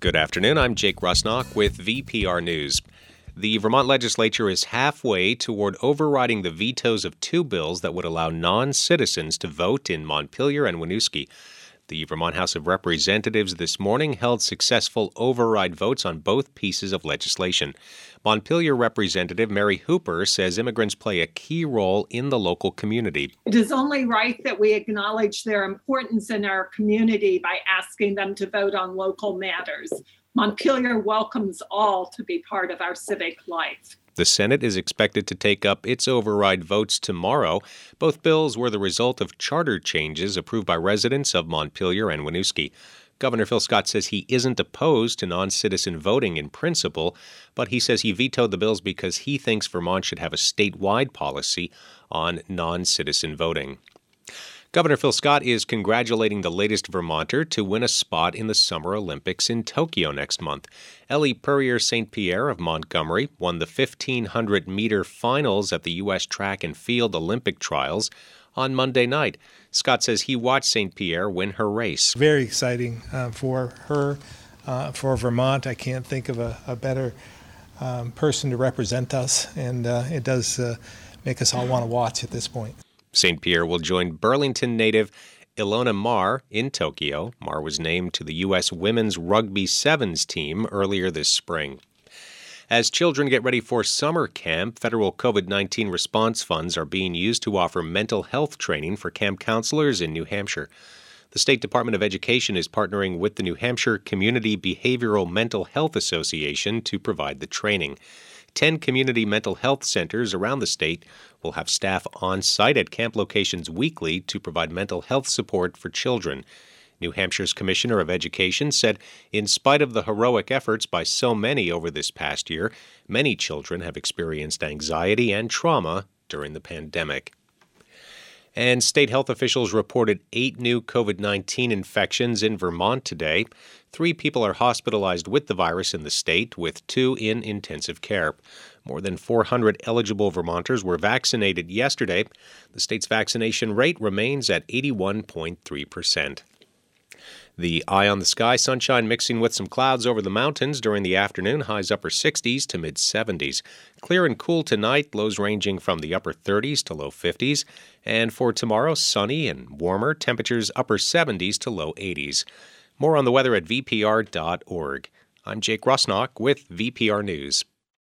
Good afternoon. I'm Jake Rusnock with VPR News. The Vermont legislature is halfway toward overriding the vetoes of two bills that would allow non citizens to vote in Montpelier and Winooski. The Vermont House of Representatives this morning held successful override votes on both pieces of legislation. Montpelier Representative Mary Hooper says immigrants play a key role in the local community. It is only right that we acknowledge their importance in our community by asking them to vote on local matters. Montpelier welcomes all to be part of our civic life. The Senate is expected to take up its override votes tomorrow. Both bills were the result of charter changes approved by residents of Montpelier and Winooski. Governor Phil Scott says he isn't opposed to non citizen voting in principle, but he says he vetoed the bills because he thinks Vermont should have a statewide policy on non citizen voting. Governor Phil Scott is congratulating the latest Vermonter to win a spot in the Summer Olympics in Tokyo next month. Ellie Purrier St. Pierre of Montgomery won the 1500 meter finals at the U.S. Track and Field Olympic Trials on Monday night. Scott says he watched St. Pierre win her race. Very exciting uh, for her, uh, for Vermont. I can't think of a, a better um, person to represent us, and uh, it does uh, make us all want to watch at this point. St. Pierre will join Burlington native Ilona Maher in Tokyo. Maher was named to the U.S. Women's Rugby Sevens team earlier this spring. As children get ready for summer camp, federal COVID 19 response funds are being used to offer mental health training for camp counselors in New Hampshire. The State Department of Education is partnering with the New Hampshire Community Behavioral Mental Health Association to provide the training. 10 community mental health centers around the state will have staff on site at camp locations weekly to provide mental health support for children. New Hampshire's Commissioner of Education said, in spite of the heroic efforts by so many over this past year, many children have experienced anxiety and trauma during the pandemic. And state health officials reported eight new COVID 19 infections in Vermont today. Three people are hospitalized with the virus in the state, with two in intensive care. More than 400 eligible Vermonters were vaccinated yesterday. The state's vaccination rate remains at 81.3 percent. The eye on the sky, sunshine mixing with some clouds over the mountains during the afternoon, highs upper 60s to mid 70s. Clear and cool tonight, lows ranging from the upper 30s to low 50s. And for tomorrow, sunny and warmer, temperatures upper 70s to low 80s. More on the weather at vpr.org. I'm Jake Rusnock with VPR News.